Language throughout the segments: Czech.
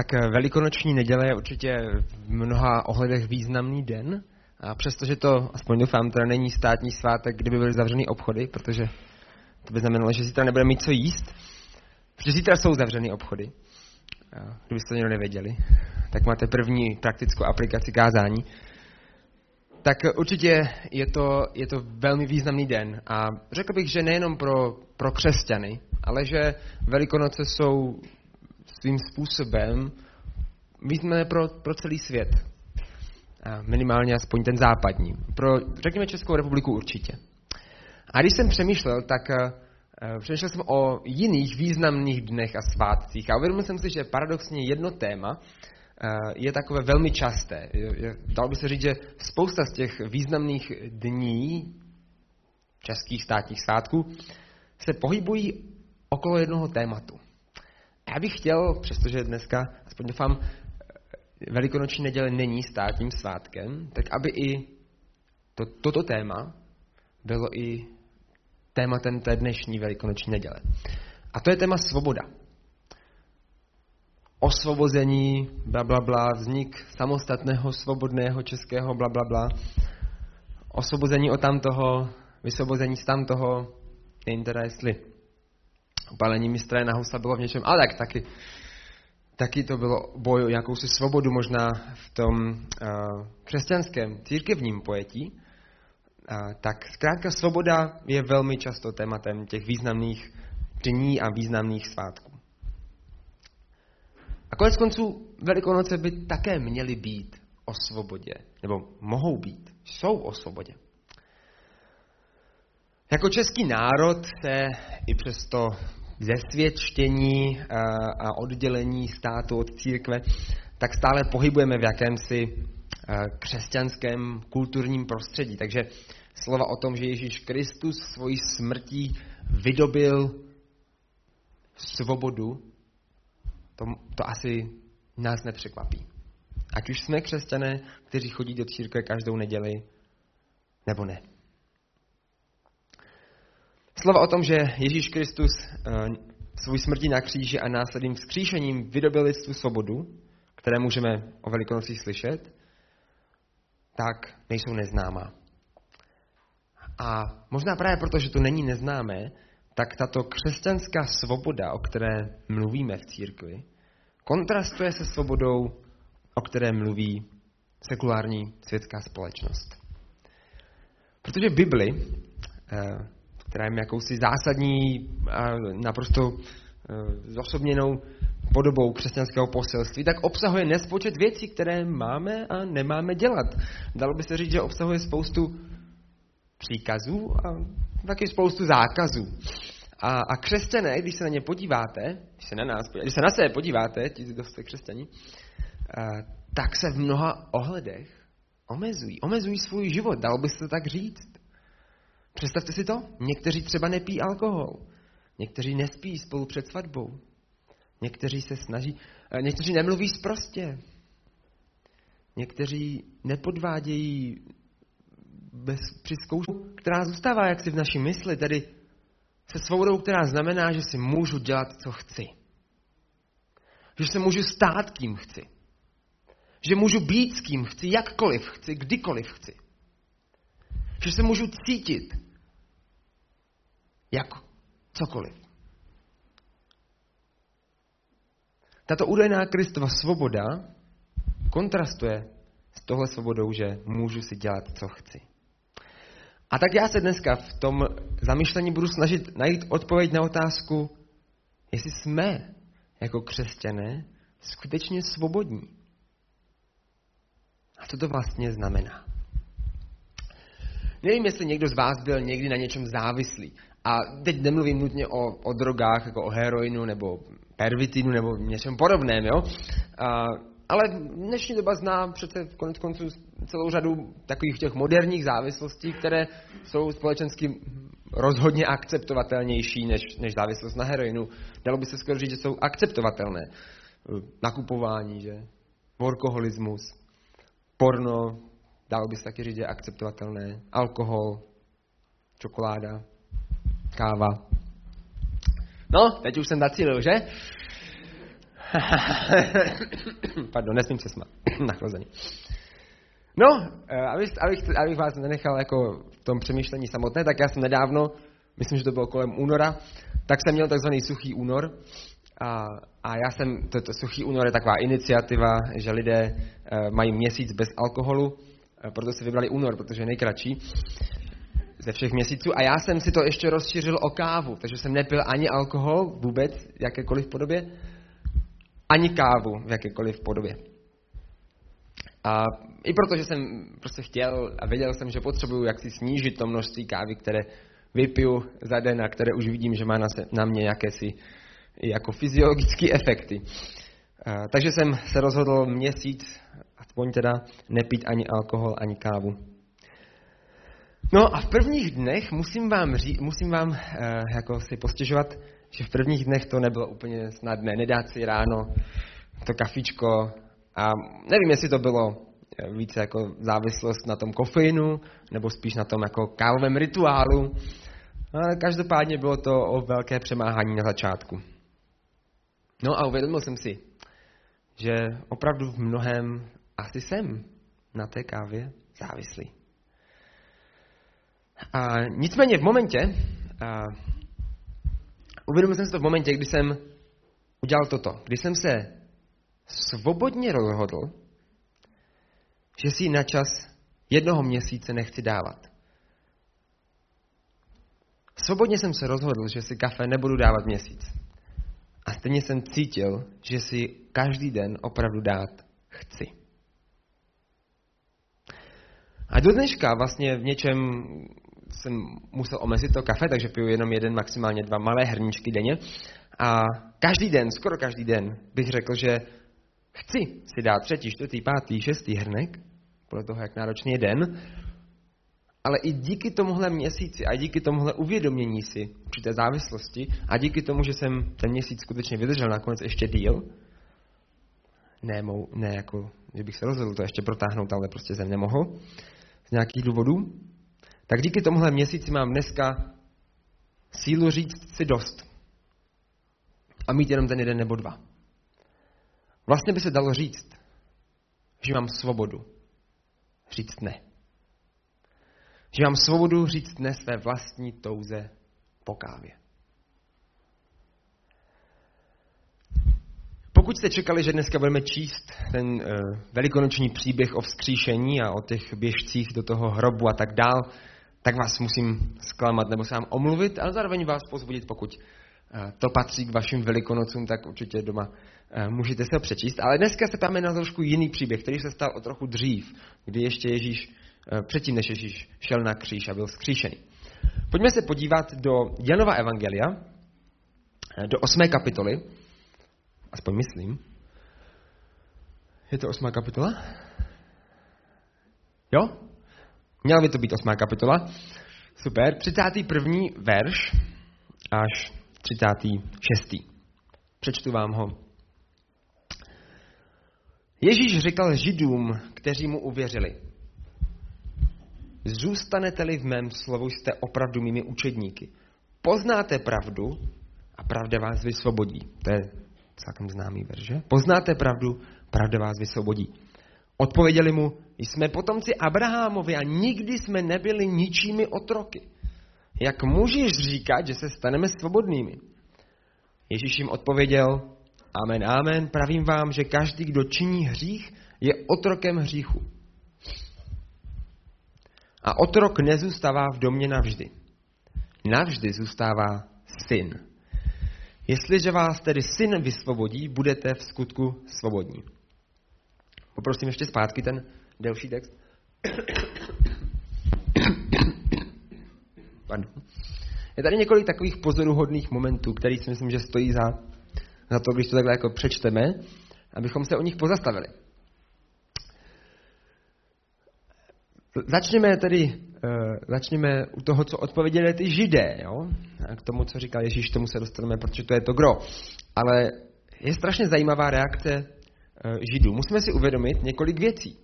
Tak eh, velikonoční neděle je určitě v mnoha ohledech významný den. A přestože to, aspoň doufám, teda není státní svátek, kdyby byly zavřený obchody, protože to by znamenalo, že zítra nebudeme mít co jíst. Protože zítra jsou zavřený obchody. Kdybyste to někdo nevěděli, tak máte první praktickou aplikaci kázání. Tak určitě je to, je to velmi významný den. A řekl bych, že nejenom pro, pro křesťany, ale že Velikonoce jsou svým způsobem významné pro, pro celý svět. Minimálně aspoň ten západní. Pro, řekněme, Českou republiku určitě. A když jsem přemýšlel, tak uh, přemýšlel jsem o jiných významných dnech a svátcích a uvědomil jsem si, že paradoxně jedno téma uh, je takové velmi časté. Dalo by se říct, že spousta z těch významných dní českých státních svátků se pohybují okolo jednoho tématu. Já bych chtěl, přestože dneska, aspoň doufám, Velikonoční neděle není státním svátkem, tak aby i to, toto téma bylo i tématem té dnešní Velikonoční neděle. A to je téma svoboda. Osvobození, bla, bla, bla, vznik samostatného, svobodného českého, bla, bla, bla. Osvobození od tamtoho, vysvobození z tamtoho, nevím teda jestli upálení mistra na housle bylo v něčem, ale tak taky, taky to bylo boj o jakousi svobodu možná v tom uh, křesťanském církevním pojetí, uh, tak zkrátka svoboda je velmi často tématem těch významných dní a významných svátků. A konec konců Velikonoce by také měly být o svobodě, nebo mohou být, jsou o svobodě. Jako český národ se i přesto zesvědčení a oddělení státu od církve, tak stále pohybujeme v jakémsi křesťanském kulturním prostředí. Takže slova o tom, že Ježíš Kristus svojí smrtí vydobil svobodu, to, to asi nás nepřekvapí. Ať už jsme křesťané, kteří chodí do církve každou neděli, nebo ne. Slova o tom, že Ježíš Kristus uh, svůj smrtí na kříži a následným vzkříšením vydobil lidstvu svobodu, které můžeme o Velikonocích slyšet, tak nejsou neznámá. A možná právě proto, že to není neznámé, tak tato křesťanská svoboda, o které mluvíme v církvi, kontrastuje se svobodou, o které mluví sekulární světská společnost. Protože Bibli eh, která je jakousi zásadní a naprosto eh, zosobněnou podobou křesťanského poselství, tak obsahuje nespočet věcí, které máme a nemáme dělat. Dalo by se říct, že obsahuje spoustu příkazů a taky spoustu zákazů. A, a křesťané, když se na ně podíváte, když se na nás, když se na sebe podíváte, ti, kdo jste křesťani, a, eh, tak se v mnoha ohledech omezují. Omezují svůj život, dalo by se to tak říct. Představte si to, někteří třeba nepí alkohol, někteří nespí spolu před svatbou, někteří se snaží, eh, někteří nemluví zprostě, někteří nepodvádějí bez, při zkoušku, která zůstává jaksi v naší mysli, tedy se svobodou, která znamená, že si můžu dělat, co chci. Že se můžu stát, kým chci. Že můžu být s kým chci, jakkoliv chci, kdykoliv chci. Že se můžu cítit jako cokoliv. Tato údajná Kristova svoboda kontrastuje s tohle svobodou, že můžu si dělat, co chci. A tak já se dneska v tom zamýšlení budu snažit najít odpověď na otázku, jestli jsme jako křesťané skutečně svobodní. A co to vlastně znamená? Nevím, jestli někdo z vás byl někdy na něčem závislý. A teď nemluvím nutně o, o drogách, jako o heroinu nebo pervitinu nebo něčem podobném, jo? A, ale dnešní doba zná přece konec konců celou řadu takových těch moderních závislostí, které jsou společensky rozhodně akceptovatelnější než, než závislost na heroinu. Dalo by se skoro říct, že jsou akceptovatelné. Nakupování, že? Workoholismus, porno, dalo by se taky říct, že je akceptovatelné. Alkohol, čokoláda, káva. No, teď už jsem zacílil, že? Pardon, nesmím se smát. Nachlazený. No, eh, abych, abych, abych vás nenechal jako v tom přemýšlení samotné, tak já jsem nedávno, myslím, že to bylo kolem února, tak jsem měl takzvaný suchý únor. A, a já jsem, to, to suchý únor je taková iniciativa, že lidé uh, mají měsíc bez alkoholu, uh, proto si vybrali únor, protože je nejkratší ze všech měsíců. A já jsem si to ještě rozšířil o kávu, takže jsem nepil ani alkohol vůbec, v jakékoliv podobě, ani kávu v jakékoliv podobě. A i protože jsem prostě chtěl a věděl jsem, že potřebuju jak si snížit to množství kávy, které vypiju za den a které už vidím, že má na, se, na mě jakési jako fyziologické efekty. A, takže jsem se rozhodl měsíc, aspoň teda, nepít ani alkohol, ani kávu. No a v prvních dnech musím vám, ří, musím vám uh, jako si postěžovat, že v prvních dnech to nebylo úplně snadné. Nedát si ráno to kafičko a nevím, jestli to bylo eh, více jako závislost na tom kofeinu, nebo spíš na tom jako kávovém rituálu. Ale každopádně bylo to o velké přemáhání na začátku. No a uvědomil jsem si, že opravdu v mnohem asi jsem na té kávě závislý. A nicméně v momentě, a uvědomil jsem si to v momentě, kdy jsem udělal toto, kdy jsem se svobodně rozhodl, že si na čas jednoho měsíce nechci dávat. Svobodně jsem se rozhodl, že si kafe nebudu dávat měsíc. A stejně jsem cítil, že si každý den opravdu dát chci. A do dneška vlastně v něčem jsem musel omezit to kafe, takže piju jenom jeden, maximálně dva malé hrníčky denně. A každý den, skoro každý den, bych řekl, že chci si dát třetí, čtvrtý, pátý, šestý hrnek, podle toho, jak náročný je den, ale i díky tomuhle měsíci a díky tomuhle uvědomění si určité závislosti a díky tomu, že jsem ten měsíc skutečně vydržel nakonec ještě díl, ne, mou, ne jako, že bych se rozhodl to ještě protáhnout, ale prostě jsem nemohl z nějakých důvodů, tak díky tomuhle měsíci mám dneska sílu říct si dost. A mít jenom ten jeden nebo dva. Vlastně by se dalo říct, že mám svobodu říct ne. Že mám svobodu říct ne své vlastní touze po kávě. Pokud jste čekali, že dneska budeme číst ten uh, velikonoční příběh o vzkříšení a o těch běžcích do toho hrobu a tak dál, tak vás musím zklamat nebo se vám omluvit, ale zároveň vás pozbudit, pokud uh, to patří k vašim velikonocům, tak určitě doma uh, můžete se ho přečíst. Ale dneska se ptáme na trošku jiný příběh, který se stal o trochu dřív, kdy ještě Ježíš, uh, předtím než Ježíš šel na kříž a byl vzkříšený. Pojďme se podívat do Janova Evangelia, do osmé kapitoly, aspoň myslím. Je to osmá kapitola? Jo? Měla by to být osmá kapitola. Super. 31. verš až 36. Přečtu vám ho. Ježíš řekl židům, kteří mu uvěřili. Zůstanete-li v mém slovu, jste opravdu mými učedníky. Poznáte pravdu a pravda vás vysvobodí. To je celkem známý verš, že? Poznáte pravdu, pravda vás vysvobodí. Odpověděli mu, jsme potomci Abrahamovi a nikdy jsme nebyli ničími otroky. Jak můžeš říkat, že se staneme svobodnými? Ježíš jim odpověděl, amen, amen, pravím vám, že každý, kdo činí hřích, je otrokem hříchu. A otrok nezůstává v domě navždy. Navždy zůstává syn. Jestliže vás tedy syn vysvobodí, budete v skutku svobodní. Poprosím ještě zpátky ten delší text. Pardon. Je tady několik takových pozoruhodných momentů, který si myslím, že stojí za, za to, když to takhle jako přečteme, abychom se o nich pozastavili. Začněme tedy uh, začněme u toho, co odpověděli ty židé. Jo? A k tomu, co říkal Ježíš, tomu se dostaneme, protože to je to gro. Ale je strašně zajímavá reakce židů. Musíme si uvědomit několik věcí.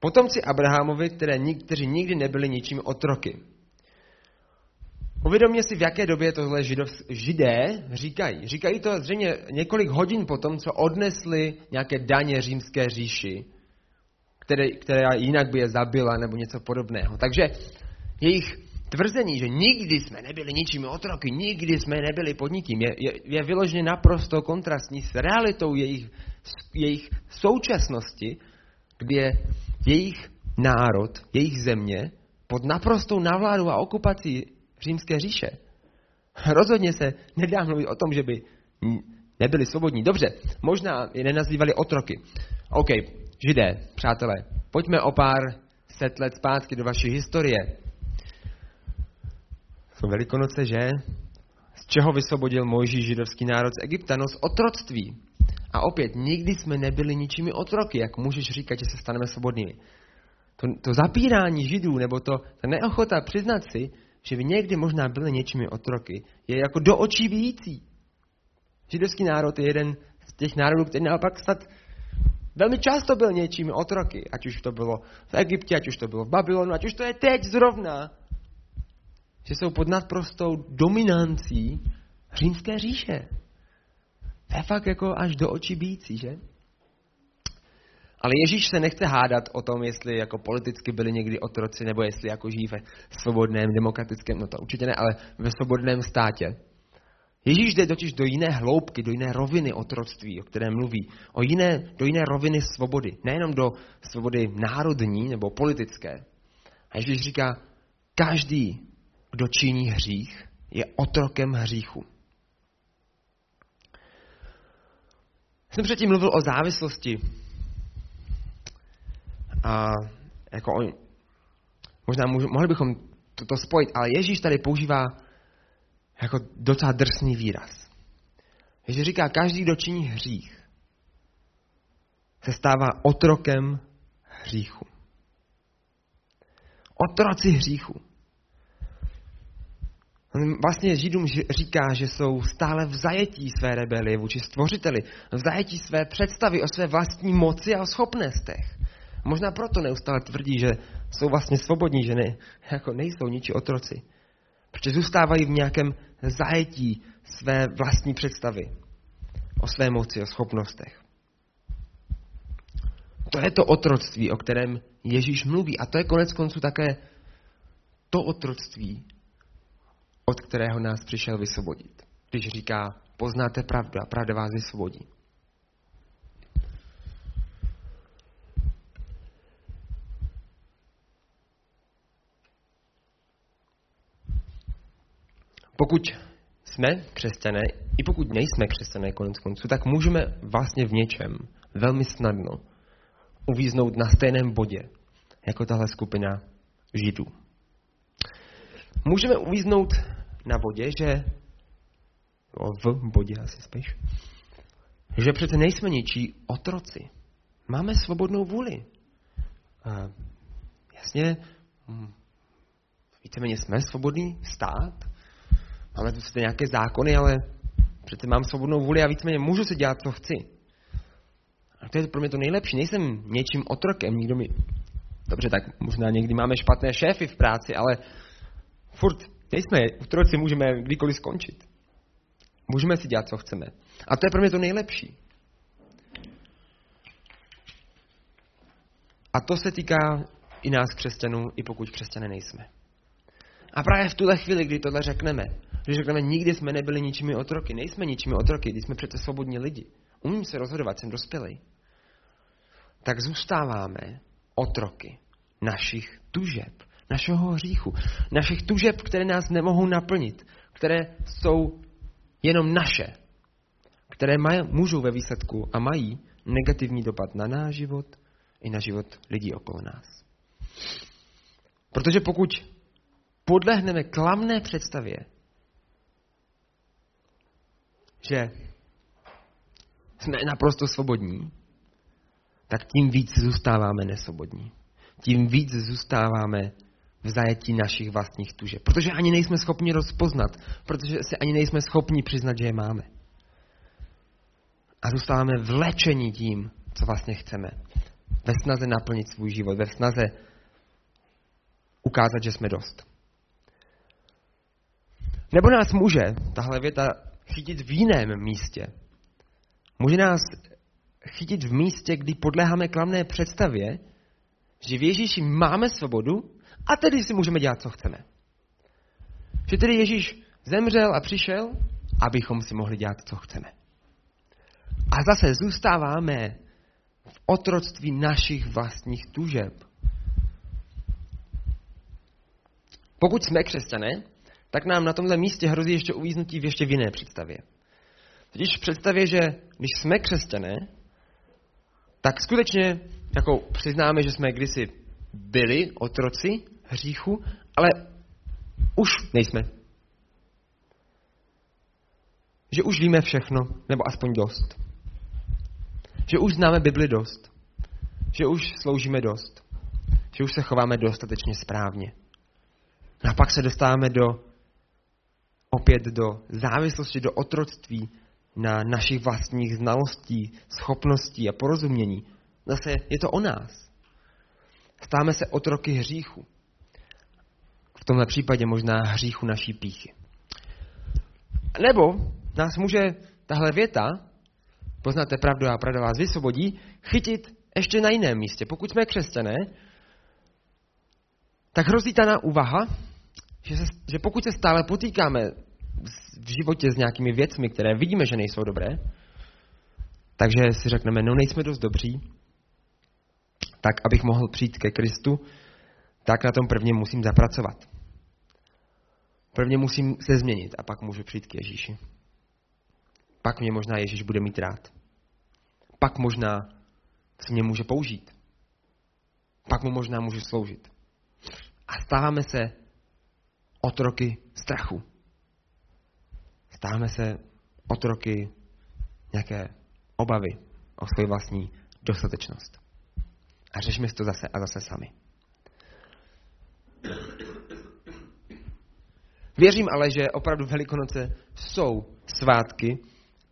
Potomci Abrahamovi, které, kteří nikdy nebyli ničím otroky. Uvědomně si, v jaké době tohle židov, židé říkají. Říkají to zřejmě několik hodin potom, co odnesli nějaké daně římské říši, které, která jinak by je zabila nebo něco podobného. Takže jejich tvrzení, že nikdy jsme nebyli ničím otroky, nikdy jsme nebyli pod nikým, je, je, je vyloženě naprosto kontrastní s realitou jejich, jejich současnosti, kdy je jejich národ, jejich země pod naprostou navládou a okupací římské říše. Rozhodně se nedá mluvit o tom, že by nebyli svobodní. Dobře, možná je nenazývali otroky. OK, židé, přátelé, pojďme o pár set let zpátky do vaší historie. Jsou velikonoce, že? Z čeho vysvobodil Mojžíš židovský národ z Egypta? No z otroctví. A opět, nikdy jsme nebyli ničími otroky, jak můžeš říkat, že se staneme svobodnými. To, to zapírání židů, nebo to, ta neochota přiznat si, že by někdy možná byly něčími otroky, je jako do očí vící. Židovský národ je jeden z těch národů, který naopak snad velmi často byl něčími otroky. Ať už to bylo v Egyptě, ať už to bylo v Babylonu, ať už to je teď zrovna. Že jsou pod nadprostou dominancí římské říše. To je fakt jako až do očí bící, že? Ale Ježíš se nechce hádat o tom, jestli jako politicky byli někdy otroci, nebo jestli jako žijí ve svobodném, demokratickém, no to určitě ne, ale ve svobodném státě. Ježíš jde totiž do jiné hloubky, do jiné roviny otroctví, o kterém mluví. O jiné, do jiné roviny svobody. Nejenom do svobody národní nebo politické. A Ježíš říká, každý, kdo činí hřích, je otrokem hříchu. Jsem předtím mluvil o závislosti a jako on, možná můžu, mohli bychom toto spojit, ale Ježíš tady používá jako docela drsný výraz. Ježíš říká, každý, kdo činí hřích, se stává otrokem hříchu. Otroci hříchu. On vlastně Židům říká, že jsou stále v zajetí své rebelie vůči stvořiteli, v zajetí své představy o své vlastní moci a o schopnostech. Možná proto neustále tvrdí, že jsou vlastně svobodní, že ne, jako nejsou niči otroci. Protože zůstávají v nějakém zajetí své vlastní představy o své moci, o schopnostech. To je to otroctví, o kterém Ježíš mluví. A to je konec konců také to otroctví, od kterého nás přišel vysvobodit. Když říká, poznáte pravdu a pravda vás vysvobodí. pokud jsme křesťané, i pokud nejsme křesťané konec konců, tak můžeme vlastně v něčem velmi snadno uvíznout na stejném bodě, jako tahle skupina židů. Můžeme uvíznout na bodě, že v bodě asi spíš, že přece nejsme ničí otroci. Máme svobodnou vůli. A jasně, hm, víceméně jsme svobodný stát, máme tu sice nějaké zákony, ale přece mám svobodnou vůli a víceméně můžu si dělat, co chci. A to je pro mě to nejlepší. Nejsem něčím otrokem, nikdo mi... Dobře, tak možná někdy máme špatné šéfy v práci, ale furt nejsme otroci, můžeme kdykoliv skončit. Můžeme si dělat, co chceme. A to je pro mě to nejlepší. A to se týká i nás křesťanů, i pokud křesťané nejsme. A právě v tuhle chvíli, kdy tohle řekneme, když řekneme, nikdy jsme nebyli ničími otroky, nejsme ničími otroky, když jsme přece svobodní lidi, umím se rozhodovat, jsem dospělý, tak zůstáváme otroky našich tužeb, našeho hříchu, našich tužeb, které nás nemohou naplnit, které jsou jenom naše, které maj, můžou ve výsledku a mají negativní dopad na náš život i na život lidí okolo nás. Protože pokud podlehneme klamné představě, že jsme naprosto svobodní, tak tím víc zůstáváme nesvobodní. Tím víc zůstáváme v zajetí našich vlastních tužeb. Protože ani nejsme schopni rozpoznat, protože si ani nejsme schopni přiznat, že je máme. A zůstáváme vlečení tím, co vlastně chceme. Ve snaze naplnit svůj život, ve snaze ukázat, že jsme dost. Nebo nás může tahle věta chytit v jiném místě. Může nás chytit v místě, kdy podléháme klamné představě, že v Ježíši máme svobodu a tedy si můžeme dělat, co chceme. Že tedy Ježíš zemřel a přišel, abychom si mohli dělat, co chceme. A zase zůstáváme v otroctví našich vlastních tužeb. Pokud jsme křesťané, tak nám na tomhle místě hrozí ještě uvíznutí v ještě v jiné představě. Totiž v představě, že když jsme křesťané, tak skutečně jako přiznáme, že jsme kdysi byli otroci hříchu, ale už nejsme. Že už víme všechno, nebo aspoň dost. Že už známe Bibli dost. Že už sloužíme dost. Že už se chováme dostatečně správně. A pak se dostáváme do opět do závislosti, do otroctví na našich vlastních znalostí, schopností a porozumění. Zase je to o nás. Stáme se otroky hříchu. V tomhle případě možná hříchu naší píchy. Nebo nás může tahle věta, poznáte pravdu a pravda vás vysvobodí, chytit ještě na jiném místě. Pokud jsme křesťané, tak hrozí ta úvaha, že, se, že pokud se stále potýkáme v životě s nějakými věcmi, které vidíme, že nejsou dobré, takže si řekneme, no nejsme dost dobří, tak abych mohl přijít ke Kristu, tak na tom prvně musím zapracovat. Prvně musím se změnit a pak můžu přijít k Ježíši. Pak mě možná Ježíš bude mít rád. Pak možná se mě může použít. Pak mu možná můžu sloužit. A stáváme se otroky strachu. Stáváme se otroky nějaké obavy o svoji vlastní dostatečnost. A řešíme si to zase a zase sami. Věřím ale, že opravdu Velikonoce jsou svátky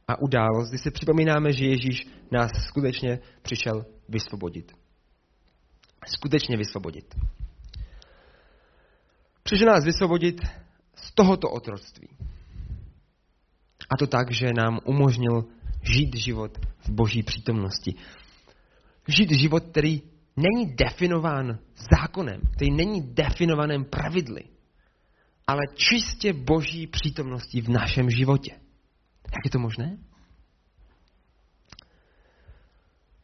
a událost, kdy si připomínáme, že Ježíš nás skutečně přišel vysvobodit. Skutečně vysvobodit. Přišel nás vysvobodit z tohoto otroctví. A to tak, že nám umožnil žít život v boží přítomnosti. Žít život, který není definován zákonem, který není definovaným pravidly, ale čistě boží přítomností v našem životě. Jak je to možné?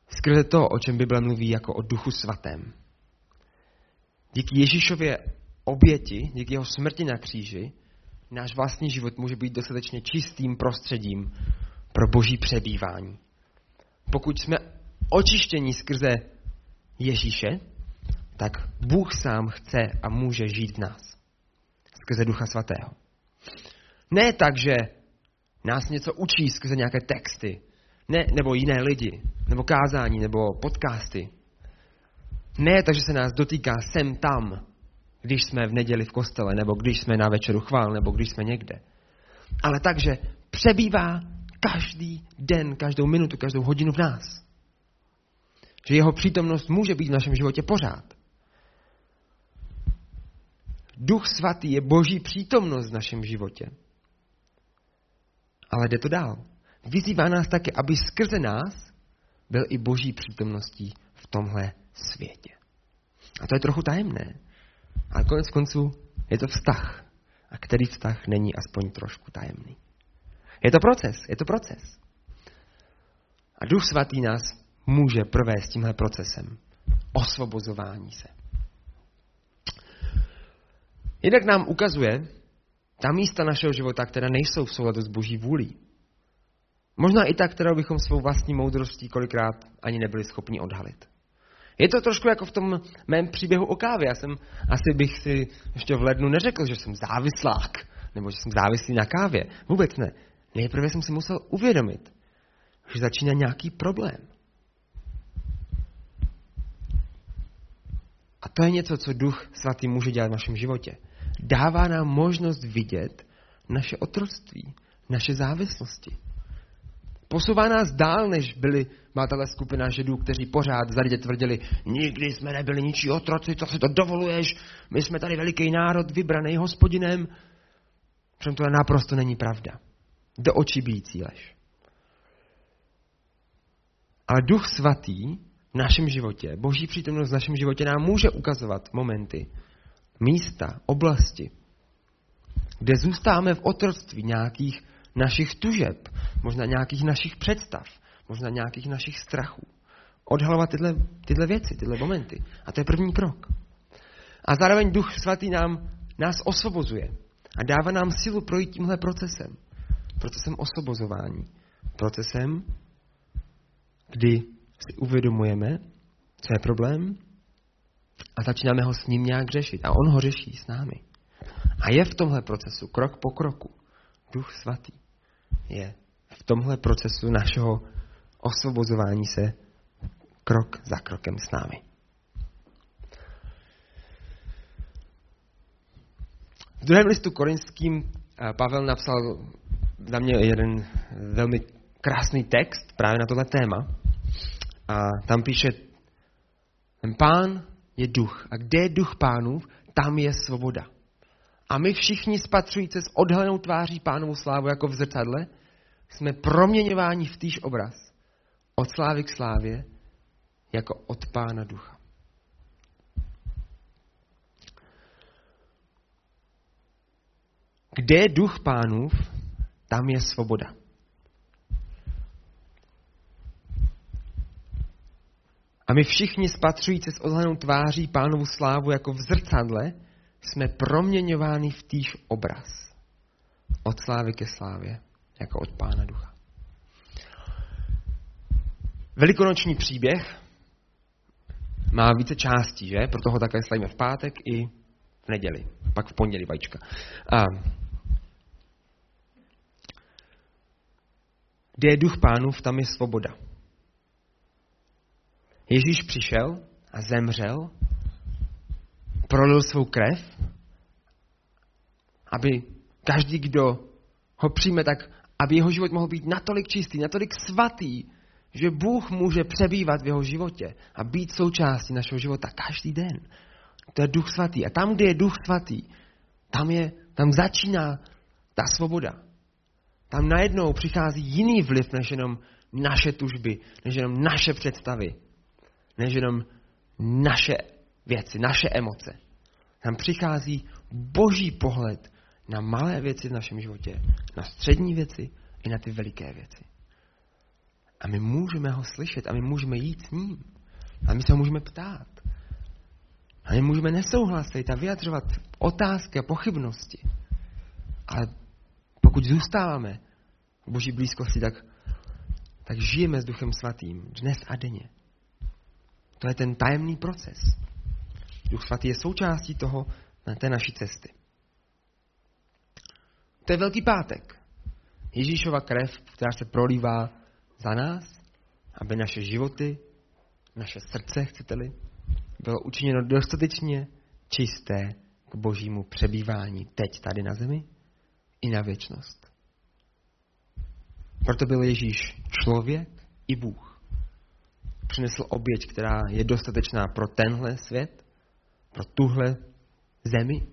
Skrze to, o čem Bible mluví jako o duchu svatém. Díky Ježíšově oběti, díky jeho smrti na kříži, náš vlastní život může být dostatečně čistým prostředím pro boží přebývání. Pokud jsme očištění skrze Ježíše, tak Bůh sám chce a může žít v nás. Skrze Ducha Svatého. Ne tak, že nás něco učí skrze nějaké texty, ne, nebo jiné lidi, nebo kázání, nebo podcasty. Ne tak, že se nás dotýká sem tam, když jsme v neděli v kostele, nebo když jsme na večeru chvál, nebo když jsme někde. Ale takže přebývá každý den, každou minutu, každou hodinu v nás. Že jeho přítomnost může být v našem životě pořád. Duch svatý je boží přítomnost v našem životě. Ale jde to dál. Vyzývá nás také, aby skrze nás byl i boží přítomností v tomhle světě. A to je trochu tajemné. Ale konec konců je to vztah. A který vztah není aspoň trošku tajemný. Je to proces, je to proces. A Duch Svatý nás může provést tímhle procesem. Osvobozování se. Jinak nám ukazuje ta místa našeho života, která nejsou v souladu s boží vůlí. Možná i ta, kterou bychom svou vlastní moudrostí kolikrát ani nebyli schopni odhalit. Je to trošku jako v tom mém příběhu o kávě. Já jsem, asi bych si ještě v lednu neřekl, že jsem závislák, nebo že jsem závislý na kávě. Vůbec ne. Nejprve jsem si musel uvědomit, že začíná nějaký problém. A to je něco, co Duch Svatý může dělat v našem životě. Dává nám možnost vidět naše otroctví, naše závislosti. Posouvá nás dál, než byli má tahle skupina židů, kteří pořád zardě tvrdili, nikdy jsme nebyli ničí otroci, co si to dovoluješ, my jsme tady veliký národ, vybraný hospodinem. Přitom to naprosto není pravda. Do očí bíjící lež. Ale Duch Svatý v našem životě, Boží přítomnost v našem životě nám může ukazovat momenty, místa, oblasti, kde zůstáváme v otroctví nějakých našich tužeb, možná nějakých našich představ, možná nějakých našich strachů. Odhalovat tyhle, tyhle věci, tyhle momenty. A to je první krok. A zároveň Duch Svatý nám, nás osvobozuje a dává nám silu projít tímhle procesem. Procesem osvobozování. Procesem, kdy si uvědomujeme, co je problém a začínáme ho s ním nějak řešit. A on ho řeší s námi. A je v tomhle procesu, krok po kroku, Duch Svatý je v tomhle procesu našeho osvobozování se krok za krokem s námi. V druhém listu korinským eh, Pavel napsal za mě jeden velmi krásný text právě na tohle téma. A tam píše, ten pán je duch. A kde je duch pánův, tam je svoboda. A my všichni spatřující s odhalenou tváří pánovu slávu jako v zrcadle, jsme proměňováni v týž obraz. Od slávy k slávě, jako od pána ducha. Kde je duch pánův, tam je svoboda. A my všichni spatřující s odhalenou tváří pánovu slávu jako v zrcadle, jsme proměňováni v týž obraz. Od slávy ke slávě, jako od Pána Ducha. Velikonoční příběh má více částí, že? Proto ho také slavíme v pátek i v neděli. Pak v pondělí vajíčka. A kde je duch pánův, tam je svoboda. Ježíš přišel a zemřel prolil svou krev, aby každý, kdo ho přijme, tak aby jeho život mohl být natolik čistý, natolik svatý, že Bůh může přebývat v jeho životě a být součástí našeho života každý den. To je duch svatý. A tam, kde je duch svatý, tam, je, tam začíná ta svoboda. Tam najednou přichází jiný vliv, než jenom naše tužby, než jenom naše představy, než jenom naše věci, naše emoce. Tam přichází boží pohled na malé věci v našem životě, na střední věci i na ty veliké věci. A my můžeme ho slyšet a my můžeme jít s ním. A my se ho můžeme ptát. A my můžeme nesouhlasit a vyjadřovat otázky a pochybnosti. Ale pokud zůstáváme v boží blízkosti, tak, tak žijeme s Duchem Svatým dnes a denně. To je ten tajemný proces. Duch Svatý je součástí toho, na té naší cesty. To je Velký pátek. Ježíšova krev, která se prolívá za nás, aby naše životy, naše srdce, chcete-li, bylo učiněno dostatečně čisté k božímu přebývání teď tady na zemi i na věčnost. Proto byl Ježíš člověk i Bůh. Přinesl oběť, která je dostatečná pro tenhle svět pro tuhle zemi.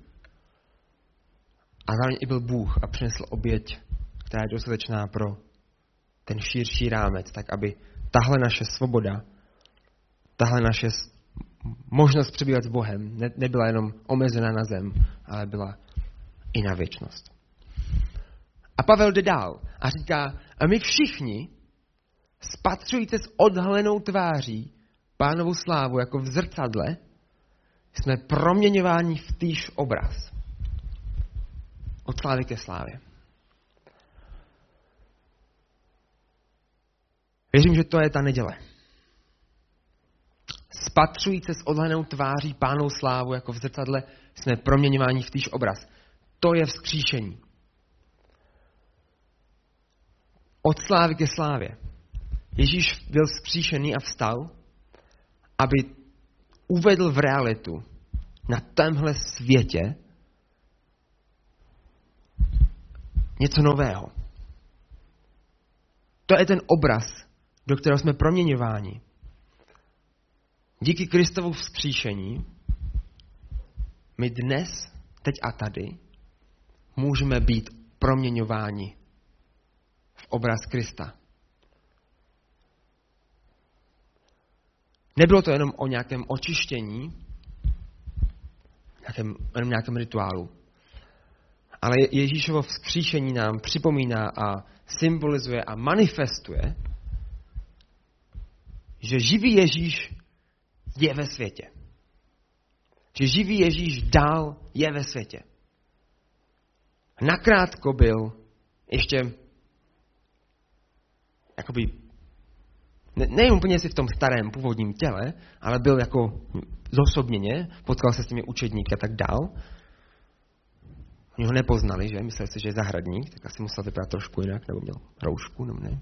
A zároveň i byl Bůh a přinesl oběť, která je dostatečná pro ten širší rámec, tak aby tahle naše svoboda, tahle naše možnost přebývat s Bohem ne, nebyla jenom omezená na zem, ale byla i na věčnost. A Pavel jde dál a říká, a my všichni, spatřujíte s odhalenou tváří pánovu slávu jako v zrcadle, jsme proměňováni v týž obraz. Od slávy ke slávě. Věřím, že to je ta neděle. Spatřujíc se s odhlenou tváří pánou slávu jako v zrcadle, jsme proměňováni v týž obraz. To je vzkříšení. Od slávy ke slávě. Ježíš byl vzkříšený a vstal, aby uvedl v realitu na tomhle světě něco nového. To je ten obraz, do kterého jsme proměňováni. Díky Kristovu vzkříšení my dnes, teď a tady, můžeme být proměňováni v obraz Krista. Nebylo to jenom o nějakém očištění, nějakém, jenom nějakém rituálu, ale Ježíšovo vzkříšení nám připomíná a symbolizuje a manifestuje, že živý Ježíš je ve světě. Že živý Ježíš dál je ve světě. Nakrátko byl ještě jakoby ne, ne úplně si v tom starém původním těle, ale byl jako zosobněně, potkal se s těmi učedníky a tak dál. Oni ho nepoznali, že? Mysleli si, že je zahradník, tak asi musel vypadat trošku jinak, nebo měl roušku, nebo ne.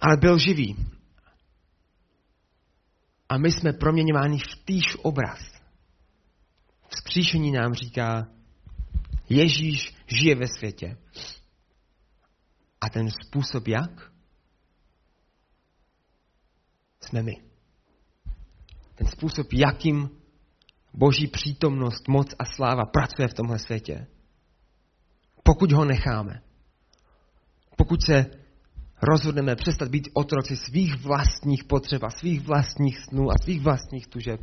Ale byl živý. A my jsme proměňováni v týž obraz. Vzkříšení nám říká, Ježíš žije ve světě. A ten způsob jak? Jsme my. Ten způsob, jakým boží přítomnost, moc a sláva pracuje v tomhle světě. Pokud ho necháme. Pokud se rozhodneme přestat být otroci svých vlastních potřeb a svých vlastních snů a svých vlastních tužeb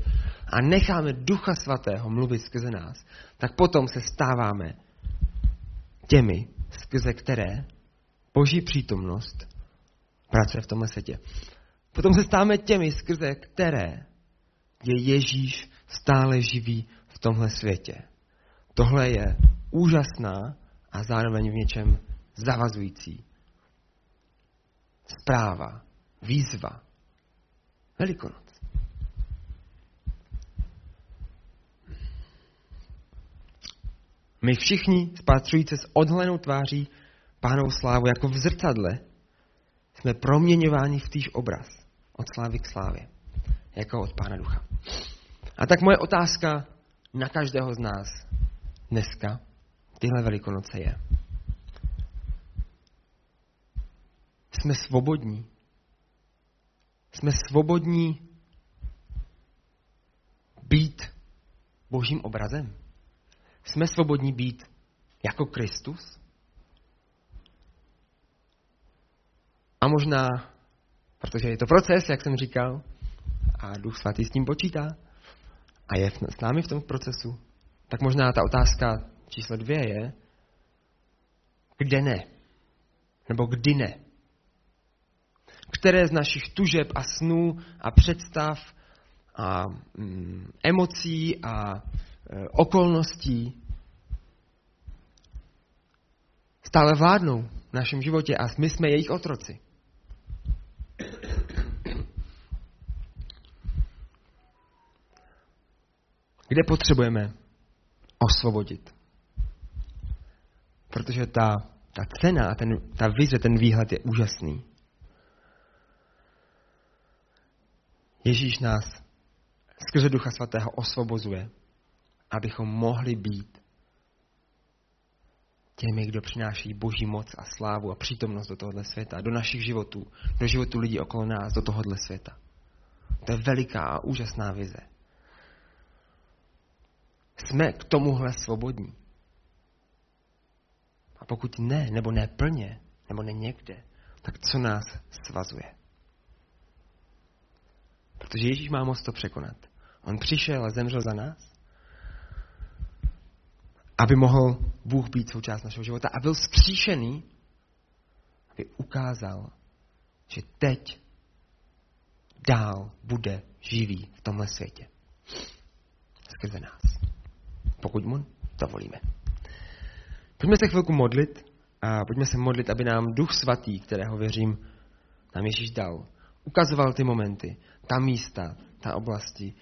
a necháme Ducha Svatého mluvit skrze nás, tak potom se stáváme těmi, skrze které boží přítomnost pracuje v tomhle světě. Potom se stáváme těmi, skrze které je Ježíš stále živý v tomhle světě. Tohle je úžasná a zároveň v něčem zavazující zpráva, výzva, Velikonoc. My všichni, spatřující s odhlenou tváří pánou slávu jako v zrcadle, jsme proměňováni v týž obraz od slávy k slávě, jako od Pána Ducha. A tak moje otázka na každého z nás dneska, tyhle velikonoce je. Jsme svobodní. Jsme svobodní být božím obrazem. Jsme svobodní být jako Kristus. A možná, protože je to proces, jak jsem říkal, a Duch Svatý s tím počítá a je s námi v tom procesu, tak možná ta otázka číslo dvě je, kde ne? Nebo kdy ne? Které z našich tužeb a snů a představ a mm, emocí a e, okolností stále vládnou v našem životě a my jsme jejich otroci. Kde potřebujeme osvobodit. Protože ta, ta cena, ten, ta vize, ten výhled je úžasný. Ježíš nás skrze Ducha Svatého osvobozuje, abychom mohli být těmi, kdo přináší boží moc a slávu a přítomnost do tohohle světa, do našich životů, do životů lidí okolo nás, do tohohle světa. To je veliká a úžasná vize. Jsme k tomuhle svobodní. A pokud ne, nebo ne plně, nebo ne někde, tak co nás svazuje? Protože Ježíš má moc to překonat. On přišel a zemřel za nás, aby mohl Bůh být součást našeho života a byl vzkříšený, aby ukázal, že teď dál bude živý v tomhle světě. Skrze nás pokud mu dovolíme. Pojďme se chvilku modlit a pojďme se modlit, aby nám Duch Svatý, kterého věřím, nám Ježíš dal, ukazoval ty momenty, ta místa, ta oblasti,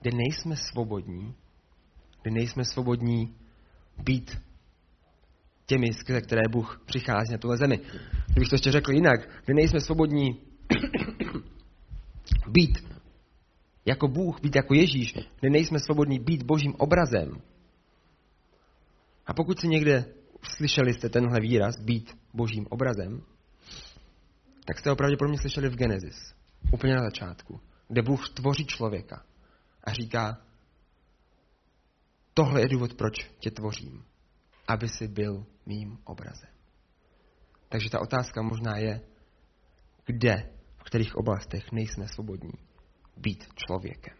kde nejsme svobodní, kde nejsme svobodní být těmi, skrze které Bůh přichází na tuhle zemi. Kdybych to ještě řekl jinak, kde nejsme svobodní být jako Bůh, být jako Ježíš, kde nejsme svobodní být božím obrazem. A pokud si někde slyšeli jste tenhle výraz, být božím obrazem, tak jste ho pravděpodobně slyšeli v Genesis, úplně na začátku, kde Bůh tvoří člověka a říká, tohle je důvod, proč tě tvořím. Aby si byl mým obrazem. Takže ta otázka možná je, kde, v kterých oblastech nejsme svobodní být člověkem.